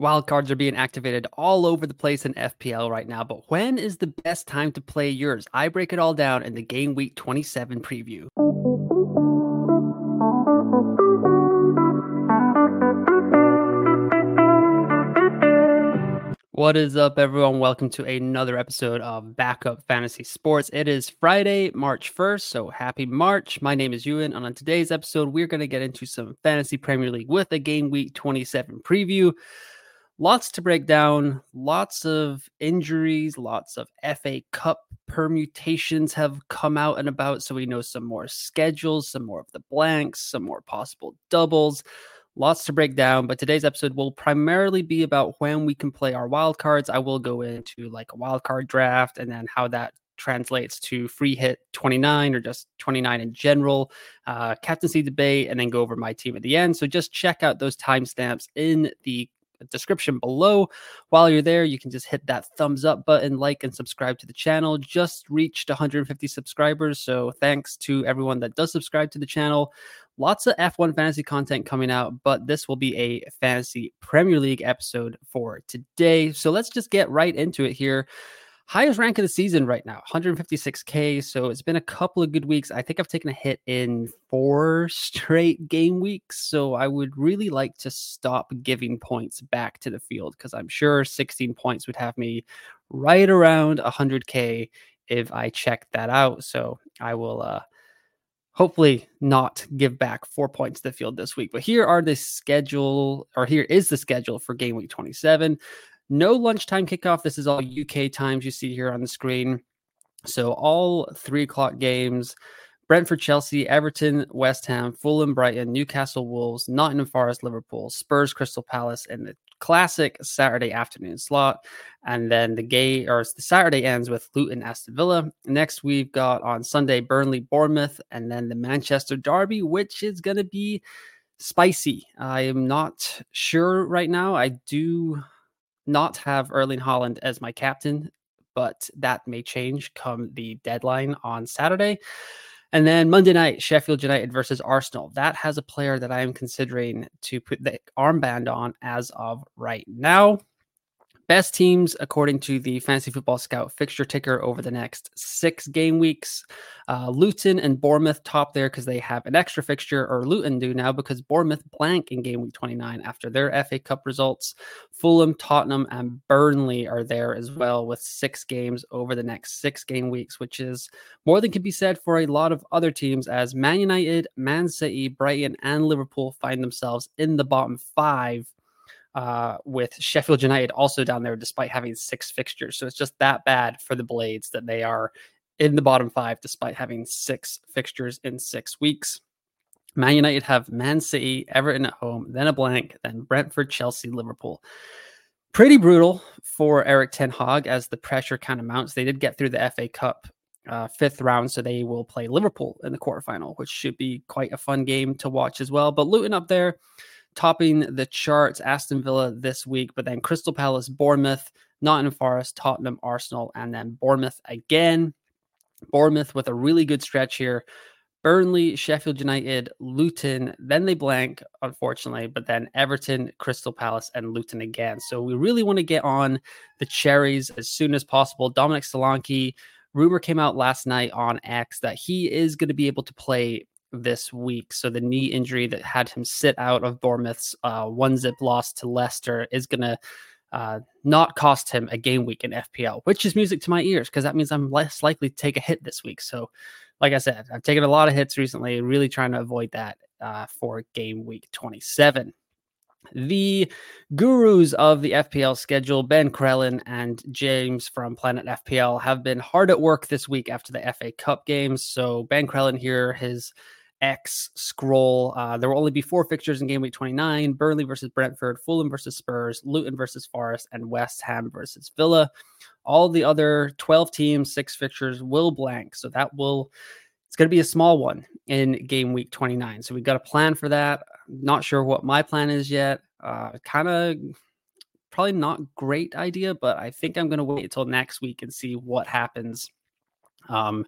Wild cards are being activated all over the place in FPL right now, but when is the best time to play yours? I break it all down in the Game Week 27 preview. What is up, everyone? Welcome to another episode of Backup Fantasy Sports. It is Friday, March 1st, so happy March. My name is Euan, and on today's episode, we're going to get into some Fantasy Premier League with a Game Week 27 preview lots to break down, lots of injuries, lots of FA Cup permutations have come out and about. So we know some more schedules, some more of the blanks, some more possible doubles. Lots to break down, but today's episode will primarily be about when we can play our wild cards. I will go into like a wild card draft and then how that translates to free hit 29 or just 29 in general, uh, captaincy debate, and then go over my team at the end. So just check out those timestamps in the description below. While you're there, you can just hit that thumbs up button, like, and subscribe to the channel. Just reached 150 subscribers. So thanks to everyone that does subscribe to the channel. Lots of F1 fantasy content coming out, but this will be a fantasy Premier League episode for today. So let's just get right into it here highest rank of the season right now 156k so it's been a couple of good weeks. I think i've taken a hit in four straight game weeks. So i would really like to stop giving points back to the field because i'm sure 16 points would have me right around 100k if i check that out. So i will uh hopefully not give back four points to the field this week. But here are the schedule or here is the schedule for game week 27 no lunchtime kickoff. This is all UK times you see here on the screen. So all three o'clock games. Brentford, Chelsea, Everton, West Ham, Fulham, Brighton, Newcastle, Wolves, Nottingham Forest, Liverpool, Spurs, Crystal Palace, and the classic Saturday afternoon slot. And then the gay or the Saturday ends with Luton, Aston Villa. Next, we've got on Sunday Burnley, Bournemouth, and then the Manchester Derby, which is going to be spicy. I am not sure right now. I do not have Erling Haaland as my captain, but that may change come the deadline on Saturday. And then Monday night, Sheffield United versus Arsenal. That has a player that I am considering to put the armband on as of right now. Best teams according to the Fantasy Football Scout fixture ticker over the next six game weeks. Uh, Luton and Bournemouth top there because they have an extra fixture, or Luton do now because Bournemouth blank in game week 29 after their FA Cup results. Fulham, Tottenham, and Burnley are there as well with six games over the next six game weeks, which is more than can be said for a lot of other teams as Man United, Man City, Brighton, and Liverpool find themselves in the bottom five uh, with Sheffield United also down there despite having six fixtures. So it's just that bad for the Blades that they are in the bottom five despite having six fixtures in six weeks. Man United have Man City, Everton at home, then a blank, then Brentford, Chelsea, Liverpool. Pretty brutal for Erik Ten Hag as the pressure kind of mounts. They did get through the FA Cup uh, fifth round, so they will play Liverpool in the quarterfinal, which should be quite a fun game to watch as well. But Luton up there, topping the charts. Aston Villa this week, but then Crystal Palace, Bournemouth, Nottingham Forest, Tottenham, Arsenal, and then Bournemouth again. Bournemouth with a really good stretch here. Burnley, Sheffield United, Luton, then they blank, unfortunately, but then Everton, Crystal Palace, and Luton again. So we really want to get on the cherries as soon as possible. Dominic Solanke, rumor came out last night on X that he is going to be able to play this week. So the knee injury that had him sit out of Bournemouth's uh, one zip loss to Leicester is going to uh, not cost him a game week in FPL, which is music to my ears because that means I'm less likely to take a hit this week. So, like I said, I've taken a lot of hits recently, really trying to avoid that uh, for game week 27. The gurus of the FPL schedule, Ben Crellin and James from Planet FPL, have been hard at work this week after the FA Cup games. So, Ben Crellin here has X scroll. Uh, there will only be four fixtures in game week 29 Burnley versus Brentford, Fulham versus Spurs, Luton versus Forest, and West Ham versus Villa. All the other 12 teams, six fixtures will blank. So that will, it's going to be a small one in game week 29. So we've got a plan for that. Not sure what my plan is yet. Uh, kind of probably not great idea, but I think I'm going to wait until next week and see what happens. Um,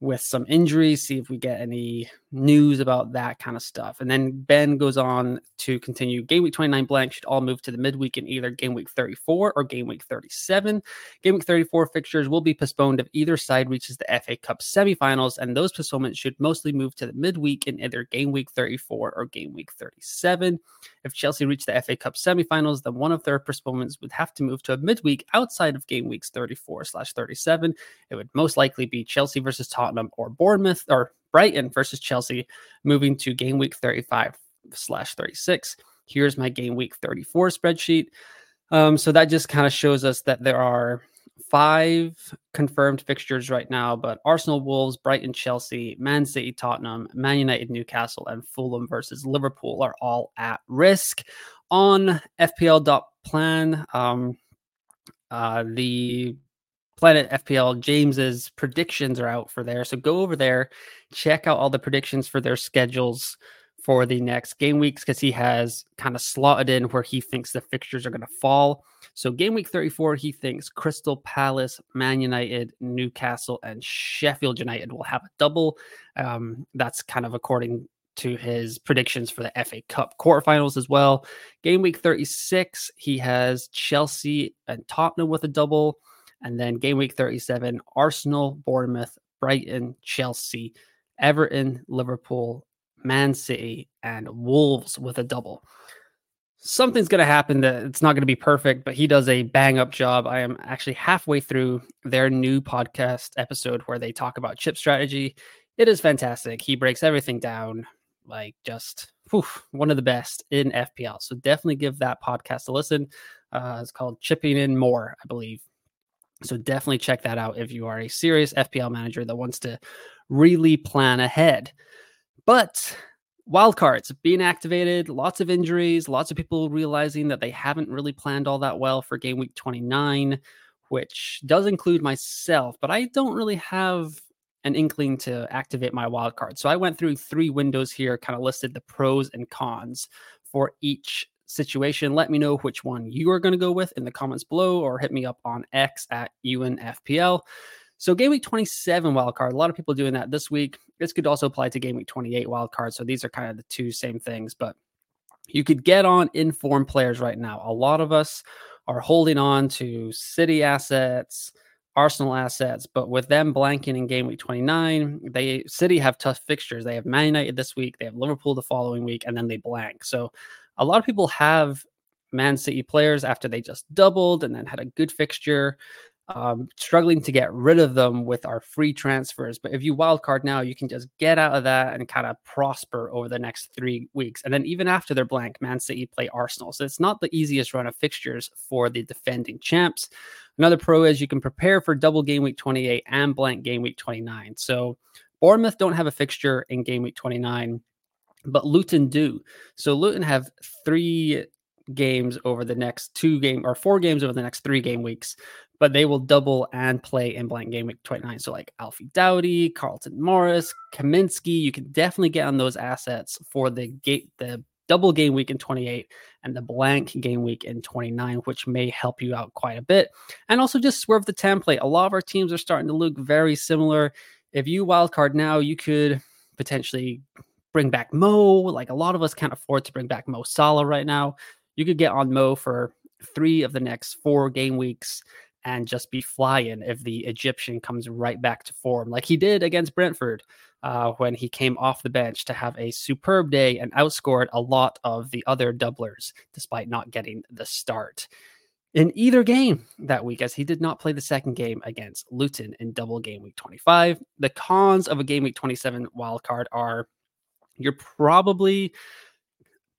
with some injuries, see if we get any news about that kind of stuff. And then Ben goes on to continue game week 29 blank should all move to the midweek in either game week 34 or game week 37. Game week 34 fixtures will be postponed if either side reaches the FA Cup semifinals, and those postponements should mostly move to the midweek in either game week 34 or game week 37. If Chelsea reach the FA Cup semifinals, then one of their postponements would have to move to a midweek outside of game weeks 34 slash 37. It would most likely be Chelsea versus Tottenham or Bournemouth or Brighton versus Chelsea, moving to game week 35 slash 36. Here's my game week 34 spreadsheet. Um, so that just kind of shows us that there are five confirmed fixtures right now, but Arsenal, Wolves, Brighton, Chelsea, Man City, Tottenham, Man United, Newcastle, and Fulham versus Liverpool are all at risk. On FPL.plan, um, uh, the Planet FPL James's predictions are out for there. So go over there, check out all the predictions for their schedules for the next game weeks because he has kind of slotted in where he thinks the fixtures are going to fall. So game week 34, he thinks Crystal Palace, Man United, Newcastle, and Sheffield United will have a double. Um, that's kind of according to his predictions for the FA Cup quarterfinals as well. Game week 36, he has Chelsea and Tottenham with a double. And then game week 37, Arsenal, Bournemouth, Brighton, Chelsea, Everton, Liverpool, Man City, and Wolves with a double. Something's going to happen that it's not going to be perfect, but he does a bang up job. I am actually halfway through their new podcast episode where they talk about chip strategy. It is fantastic. He breaks everything down, like just whew, one of the best in FPL. So definitely give that podcast a listen. Uh, it's called Chipping In More, I believe. So definitely check that out if you are a serious FPL manager that wants to really plan ahead. But wildcards being activated, lots of injuries, lots of people realizing that they haven't really planned all that well for game week 29, which does include myself, but I don't really have an inkling to activate my wildcard. So I went through three windows here, kind of listed the pros and cons for each situation. Let me know which one you are going to go with in the comments below or hit me up on X at EuanFPL. So game week 27 wildcard, a lot of people doing that this week. This could also apply to game week 28 wildcard. So these are kind of the two same things, but you could get on informed players right now. A lot of us are holding on to city assets, Arsenal assets, but with them blanking in game week 29, they City have tough fixtures. They have Man United this week, they have Liverpool the following week, and then they blank. So a lot of people have Man City players after they just doubled and then had a good fixture. Um, struggling to get rid of them with our free transfers. But if you wildcard now, you can just get out of that and kind of prosper over the next three weeks. And then even after they're blank, Man City play Arsenal. So it's not the easiest run of fixtures for the defending champs. Another pro is you can prepare for double game week 28 and blank game week 29. So Bournemouth don't have a fixture in game week 29 but Luton do. So Luton have three games over the next two game or four games over the next three game weeks, but they will double and play in blank game week 29. So like Alfie Doughty, Carlton Morris, Kaminski, you can definitely get on those assets for the gate the double game week in 28 and the blank game week in 29, which may help you out quite a bit. And also just swerve the template. A lot of our teams are starting to look very similar. If you wildcard now, you could potentially bring back Mo. Like a lot of us can't afford to bring back Mo Salah right now. You could get on Mo for three of the next four game weeks and just be flying if the Egyptian comes right back to form, like he did against Brentford uh, when he came off the bench to have a superb day and outscored a lot of the other doublers despite not getting the start in either game that week, as he did not play the second game against Luton in double game week 25. The cons of a game week 27 wildcard are you're probably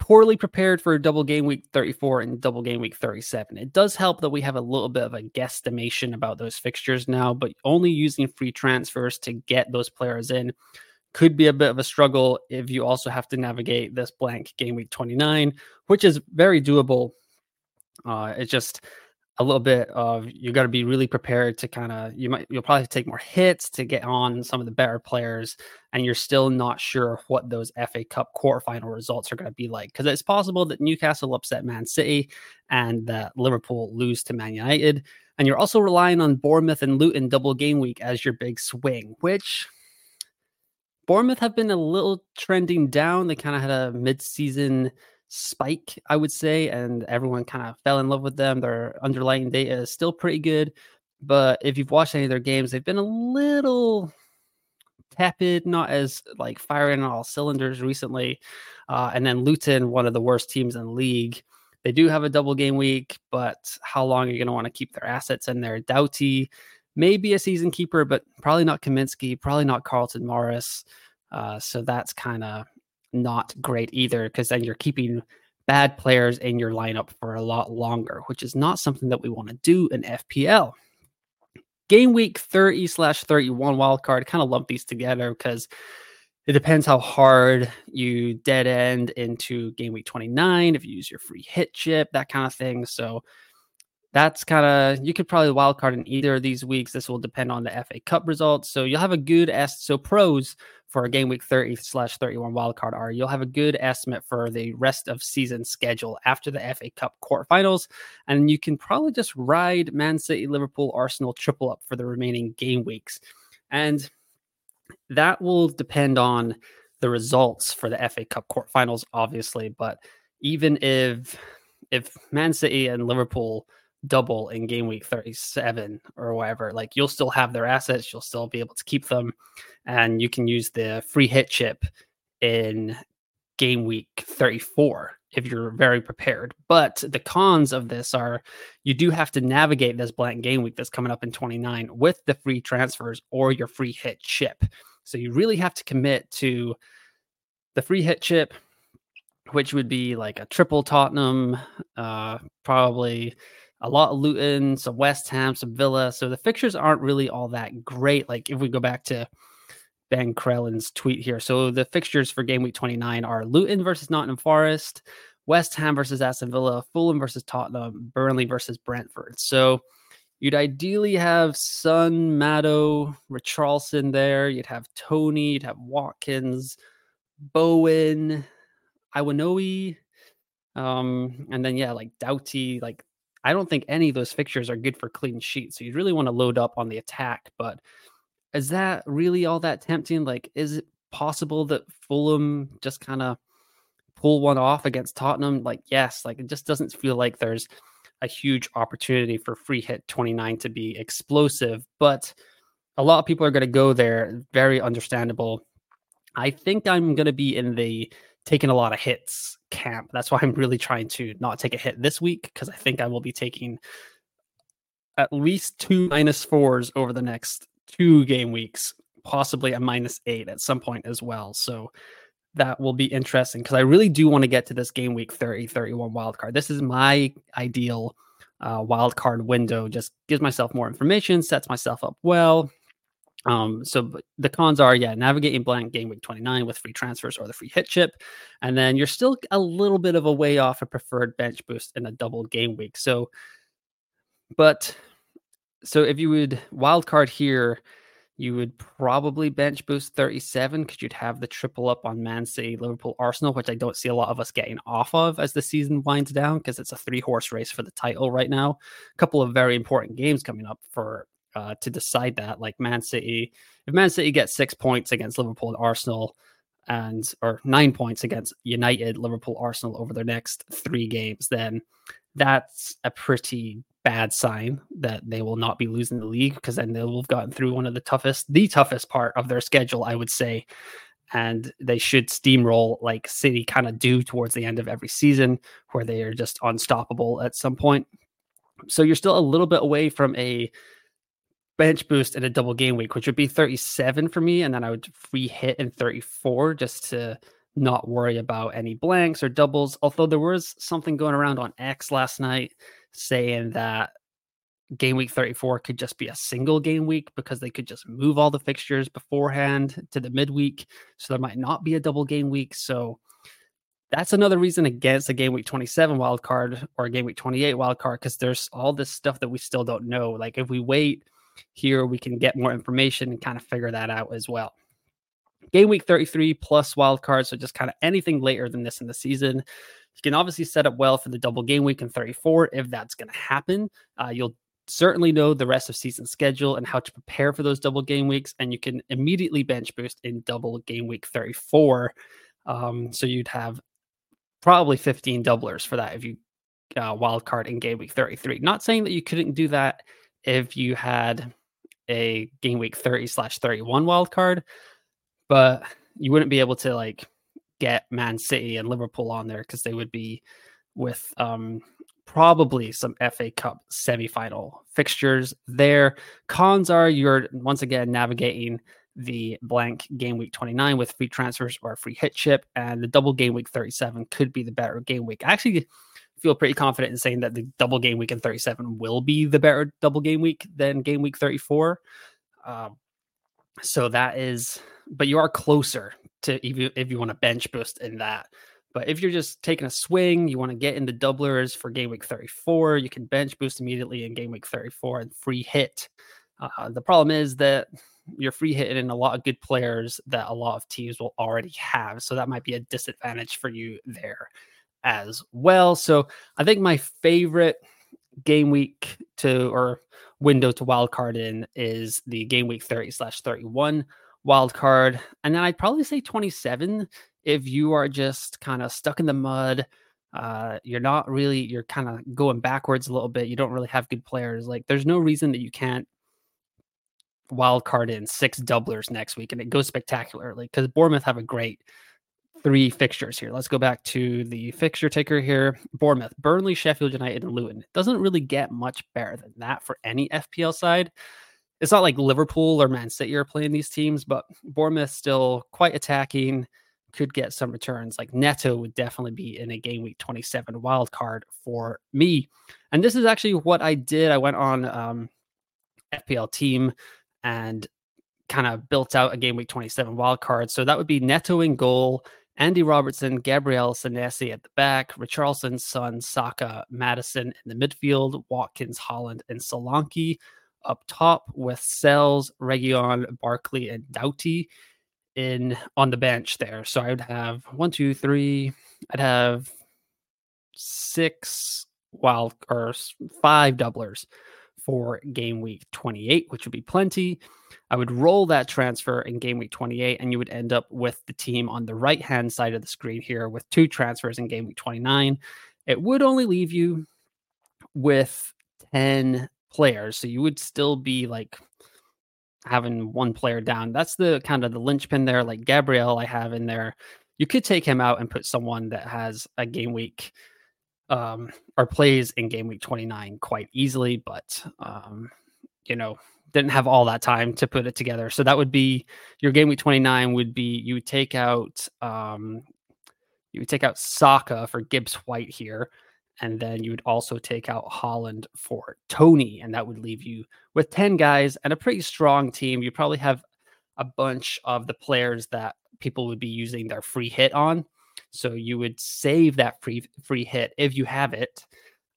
poorly prepared for double game week 34 and double game week 37. It does help that we have a little bit of a guesstimation about those fixtures now, but only using free transfers to get those players in could be a bit of a struggle if you also have to navigate this blank game week 29, which is very doable. Uh, it's just a little bit of you got to be really prepared to kind of you might you'll probably take more hits to get on some of the better players and you're still not sure what those FA Cup quarterfinal results are going to be like because it's possible that Newcastle upset Man City and that Liverpool lose to Man United and you're also relying on Bournemouth and Luton double game week as your big swing which Bournemouth have been a little trending down. They kind of had a mid-season spike, I would say, and everyone kind of fell in love with them. Their underlying data is still pretty good, but if you've watched any of their games, they've been a little tepid, not as like firing on all cylinders recently. Uh, and then Luton, one of the worst teams in the league. They do have a double game week, but how long are you going to want to keep their assets in there? Doughty maybe a season keeper, but probably not Kaminski, probably not Carlton Morris. Uh, so that's kind of not great either, because then you're keeping bad players in your lineup for a lot longer, which is not something that we want to do in FPL. Game week 30 slash 31 wildcard, kind of lump these together because it depends how hard you dead end into game week 29, if you use your free hit chip, that kind of thing. So that's kind of you could probably wild card in either of these weeks. This will depend on the FA Cup results. So you'll have a good est. So pros for a game week 30 slash 31 wild card are you'll have a good estimate for the rest of season schedule after the FA Cup quarterfinals, and you can probably just ride Man City, Liverpool, Arsenal triple up for the remaining game weeks, and that will depend on the results for the FA Cup quarterfinals, obviously. But even if if Man City and Liverpool double in game week 37 or whatever, like you'll still have their assets, you'll still be able to keep them, and you can use the free hit chip in game week 34 if you're very prepared. But the cons of this are you do have to navigate this blank game week that's coming up in 29 with the free transfers or your free hit chip. So you really have to commit to the free hit chip, which would be like a triple Tottenham, uh, probably a lot of Luton, some West Ham, some Villa. So the fixtures aren't really all that great. Like if we go back to Ben Crellin's tweet here. So the fixtures for game week 29 are Luton versus Nottingham Forest, West Ham versus Aston Villa, Fulham versus Tottenham, Burnley versus Brentford. So you'd ideally have Son, Maddo, Richarlison there. You'd have Toney, you'd have Watkins, Bowen, Iwobi, um, and then yeah, like Doughty, like I don't think any of those fixtures are good for clean sheets. So you'd really want to load up on the attack. But is that really all that tempting? Like, is it possible that Fulham just kind of pull one off against Tottenham? Like, yes, like it just doesn't feel like there's a huge opportunity for free hit 29 to be explosive. But a lot of people are going to go there. Very understandable. I think I'm going to be in the taking a lot of hits camp. That's why I'm really trying to not take a hit this week because I think I will be taking at least two minus fours over the next two game weeks, possibly a minus eight at some point as well. So that will be interesting because I really do want to get to this game week 30, 31 wild card. This is my ideal uh, wild card window. Just gives myself more information, sets myself up well, um, so the cons are, yeah, navigating blank game week 29 with free transfers or the free hit chip. And then you're still a little bit of a way off a preferred bench boost in a double game week. So, but so if you would wild card here, you would probably bench boost 37 because you'd have the triple up on Man City, Liverpool, Arsenal, which I don't see a lot of us getting off of as the season winds down because it's a three horse race for the title right now. A couple of very important games coming up for uh, to decide that. Like Man City, if Man City gets six points against Liverpool and Arsenal, and or nine points against United, Liverpool, Arsenal over their next three games, then that's a pretty bad sign that they will not be losing the league because then they will have gotten through one of the toughest, the toughest part of their schedule, I would say. And they should steamroll like City kind of do towards the end of every season, where they are just unstoppable at some point. So you're still a little bit away from a bench boost in a double game week, which would be 37 for me. And then I would free hit in 34 just to not worry about any blanks or doubles. Although there was something going around on X last night saying that game week 34 could just be a single game week because they could just move all the fixtures beforehand to the midweek. So there might not be a double game week. So that's another reason against a game week 27 wild card or a game week 28 wild card because there's all this stuff that we still don't know. Like if we wait here we can get more information and kind of figure that out as well. Game week 33 plus wild cards, so just kind of anything later than this in the season. You can obviously set up well for the double game week in 34 if that's going to happen. Uh, you'll certainly know the rest of season schedule and how to prepare for those double game weeks, and you can immediately bench boost in double game week 34. Um, so you'd have probably 15 doublers for that if you uh, wild card in game week 33. Not saying that you couldn't do that if you had a game week 30 slash 31 wild card, but you wouldn't be able to like get Man City and Liverpool on there because they would be with um probably some FA Cup semifinal fixtures there. Cons are you're once again navigating the blank game week 29 with free transfers or a free hit chip, and the double game week 37 could be the better game week. Actually feel pretty confident in saying that the double game week in 37 will be the better double game week than game week 34. Um, so that is, but you are closer to if you if you want to bench boost in that. But if you're just taking a swing, you want to get into doublers for game week 34, you can bench boost immediately in game week 34 and free hit. Uh, the problem is that you're free hitting in a lot of good players that a lot of teams will already have. So that might be a disadvantage for you there as well. So I think my favorite game week to or window to wild card in is the game week 30 slash 31 wild card. And then I'd probably say 27 if you are just kind of stuck in the mud. Uh, you're not really, you're kind of going backwards a little bit. You don't really have good players. Like, there's no reason that you can't wild card in six doublers next week and it goes spectacularly because Bournemouth have a great three fixtures here. Let's go back to the fixture ticker here. Bournemouth, Burnley, Sheffield United, and Luton. Doesn't really get much better than that for any FPL side it's not like Liverpool or Man City are playing these teams, but Bournemouth still quite attacking, could get some returns. Like Neto would definitely be in a game week 27 wild card for me. And this is actually what I did. I went on um, FPL team and kind of built out a game week 27 wild card. So that would be Neto in goal, Andy Robertson, Gabriel Senesi at the back, Richarlison, Son, Saka, Maddison in the midfield, Watkins, Haaland, and Solanke up top with Sels, Reguilon, Barkley, and Doughty in on the bench there. So I would have one, two, three. I'd have six wild or five doublers for game week 28, which would be plenty. I would roll that transfer in game week 28, and you would end up with the team on the right hand side of the screen here with two transfers in game week 29. It would only leave you with 10 players. So you would still be like having one player down. That's the kind of the linchpin there. Like Gabriel, I have in there. You could take him out and put someone that has a game week um, or plays in game week 29 quite easily, but um, you know, didn't have all that time to put it together. So that would be your game week 29 would be you would take out um, you would take out Saka for Gibbs White here and then you would also take out Haaland for Toney, and that would leave you with 10 guys and a pretty strong team. You probably have a bunch of the players that people would be using their free hit on. So you would save that free free hit if you have it,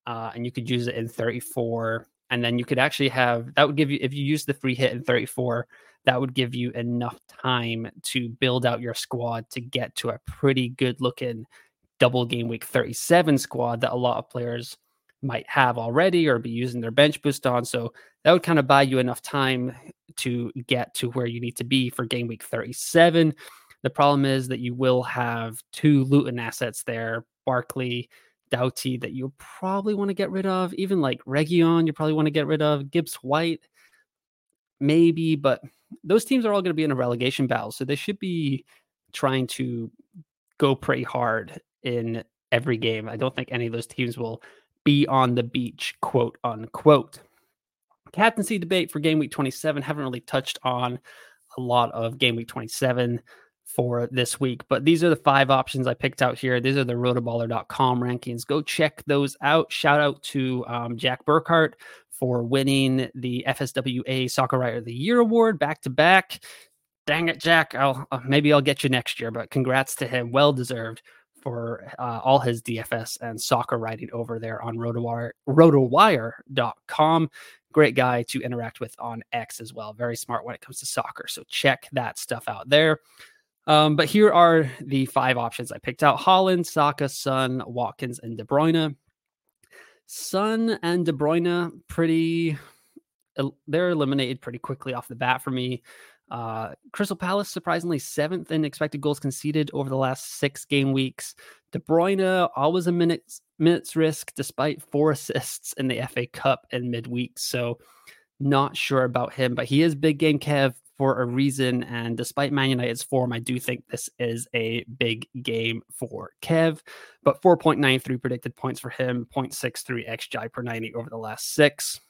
uh, and you could use it in 34. And then you could actually have that would give you if you use the free hit in 34, that would give you enough time to build out your squad to get to a pretty good looking double game week 37 squad that a lot of players might have already or be using their bench boost on. So that would kind of buy you enough time to get to where you need to be for game week 37. The problem is that you will have two Luton assets there, Barkley, Doughty, that you probably want to get rid of. Even like Reguilon, you probably want to get rid of. Gibbs White, maybe, but those teams are all going to be in a relegation battle. So they should be trying to go pretty hard in every game. I don't think any of those teams will be on the beach, quote unquote. Captaincy debate for game week 27. Haven't really touched on a lot of game week 27 for this week, but these are the five options I picked out here. These are the rotoballer.com rankings. Go check those out. Shout out to um, Jack Burkhart for winning the FSWA Soccer Writer of the Year award back to back. Dang it, Jack. I'll uh, maybe I'll get you next year, but congrats to him. Well deserved for uh, all his DFS and soccer writing over there on RotoWire, rotowire.com. Great guy to interact with on X as well. Very smart when it comes to soccer. So check that stuff out there. Um, but here are the five options I picked out Haaland, Saka, Son, Watkins, and De Bruyne. Son and De Bruyne, pretty they're eliminated pretty quickly off the bat for me. Uh, Crystal Palace surprisingly seventh in expected goals conceded over the last six game weeks. De Bruyne always a minutes minutes risk despite four assists in the FA Cup in midweek. So not sure about him, but he is big game Kev for a reason. And despite Man United's form, I do think this is a big game for Kev. But 4.93 predicted points for him, 0.63 XGI per 90 over the last six.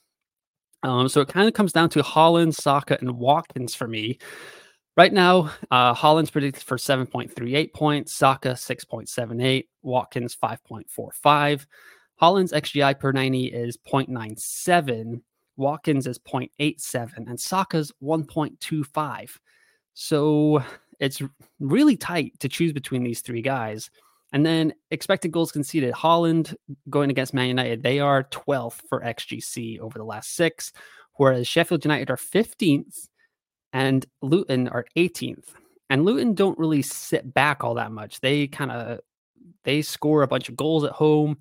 Um, so it kind of comes down to Haaland, Saka, and Watkins for me. Right now, uh, Haaland's predicted for 7.38 points, Saka 6.78, Watkins 5.45. Haaland's XGI per 90 is 0.97. Watkins is 0.87 and Saka's 1.25. So it's really tight to choose between these three guys. And then expected goals conceded. Haaland going against Man United, they are 12th for XGC over the last six, whereas Sheffield United are 15th and Luton are 18th. And Luton don't really sit back all that much. They kind of they score a bunch of goals at home.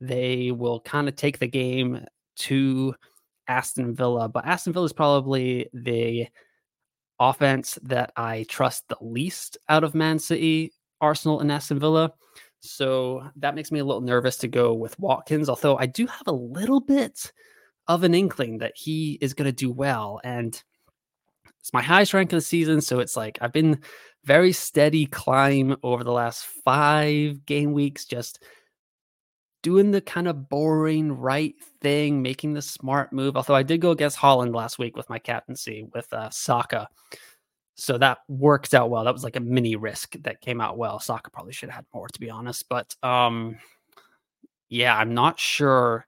They will kind of take the game to Aston Villa, but Aston Villa is probably the offense that I trust the least out of Man City, Arsenal, and Aston Villa. So that makes me a little nervous to go with Watkins, although I do have a little bit of an inkling that he is going to do well. And it's my highest rank of the season. So it's like I've been very steady climb over the last five game weeks, just doing the kind of boring right thing, making the smart move. Although I did go against Haaland last week with my captaincy with uh, Saka. So that worked out well. That was like a mini risk that came out well. Saka probably should have had more, to be honest. But um, yeah, I'm not sure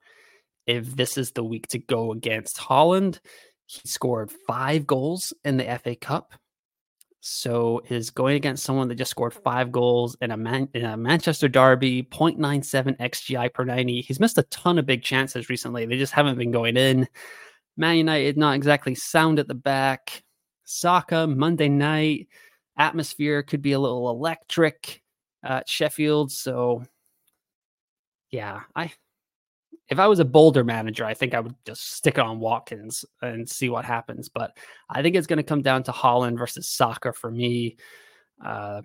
if this is the week to go against Haaland. He scored five goals in the FA Cup so is going against someone that just scored five goals in a, Man- in a Manchester derby, 0.97 xGI per 90. He's missed a ton of big chances recently. They just haven't been going in. Man United not exactly sound at the back. Saka Monday night atmosphere could be a little electric at Sheffield. So yeah, I if I was a bolder manager, I think I would just stick it on Watkins and see what happens. But I think it's going to come down to Haaland versus Saka for me. Uh,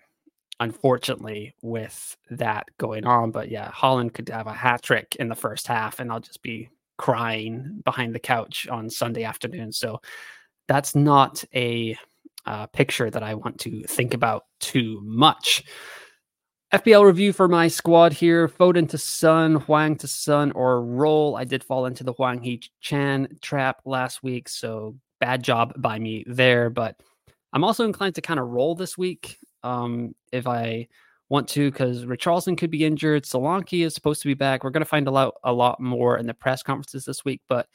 unfortunately, with that going on, but yeah, Haaland could have a hat trick in the first half, and I'll just be crying behind the couch on Sunday afternoon. So that's not a uh, picture that I want to think about too much. FPL review for my squad here Foden to Son, Hwang to Son, or Roll. I did fall into the Huang He Chan trap last week, so bad job by me there. But I'm also inclined to kind of roll this week um, if I want to, because Richarlison could be injured. Solanke is supposed to be back. We're going to find a lot, a lot more in the press conferences this week. But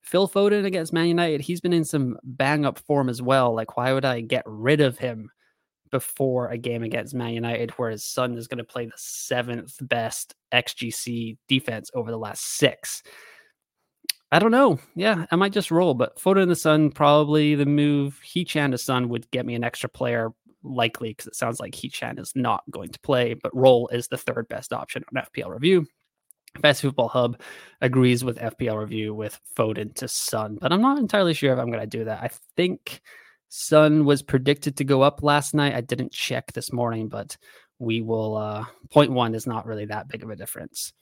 Phil Foden against Man United, he's been in some bang up form as well. Like, why would I get rid of him? Before a game against Man United, where his son is going to play the seventh best XGC defense over the last six. I don't know. Yeah, I might just roll, but Foden and the Son, probably the move. Hee-chan to Son would get me an extra player, likely, because it sounds like Hee-chan is not going to play, but roll is the third best option on FPL review. Best Football Hub agrees with FPL review with Foden to Son, but I'm not entirely sure if I'm going to do that. I think Son was predicted to go up last night. I didn't check this morning, but we will. Uh, point one is not really that big of a difference.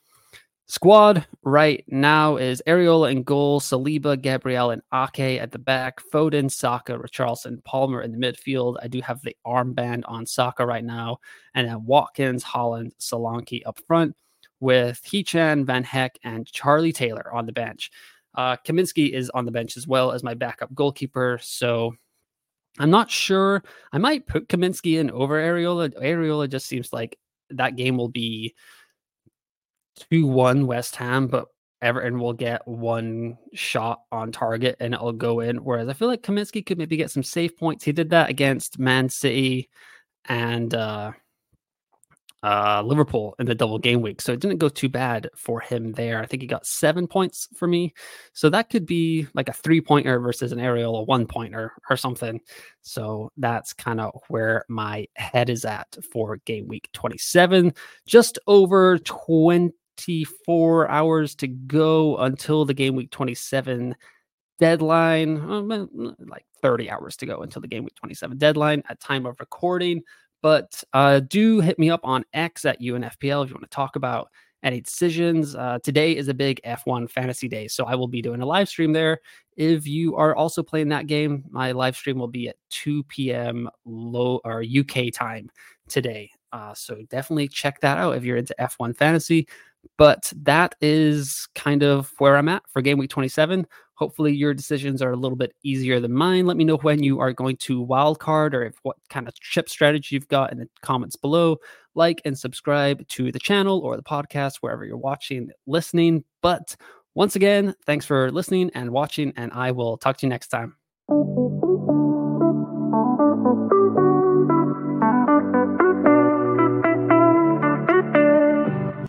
Squad right now is Areola in goal, Saliba, Gabriel, and Ake at the back, Foden, Saka, Richarlison, Palmer in the midfield. I do have the armband on Saka right now, and then Watkins, Haaland, Solanke up front with Hee-chan, Van Hecke, and Charlie Taylor on the bench. Uh, Kaminski is on the bench as well as my backup goalkeeper. So I'm not sure. I might put Kaminski in over Areola. Areola just seems like that game will be 2 1 West Ham, but Everton will get one shot on target and it'll go in. Whereas I feel like Kaminski could maybe get some safe points. He did that against Man City and uh, uh, Liverpool in the double game week. So it didn't go too bad for him there. I think he got seven points for me. So that could be like a three pointer versus an Areola, a one pointer or something. So that's kind of where my head is at for game week 27. Just over 24 hours to go until the game week 27 deadline, um, like 30 hours to go until the game week 27 deadline at time of recording. But uh, do hit me up on X at EuanFPL if you want to talk about any decisions. Uh, today is a big F1 fantasy day, so I will be doing a live stream there. If you are also playing that game, my live stream will be at 2 p.m. low or UK time today. Uh, so definitely check that out if you're into F1 fantasy. But that is kind of where I'm at for game week 27. Hopefully, your decisions are a little bit easier than mine. Let me know when you are going to wildcard or if what kind of chip strategy you've got in the comments below. Like and subscribe to the channel or the podcast wherever you're watching, listening. But once again, thanks for listening and watching, and I will talk to you next time.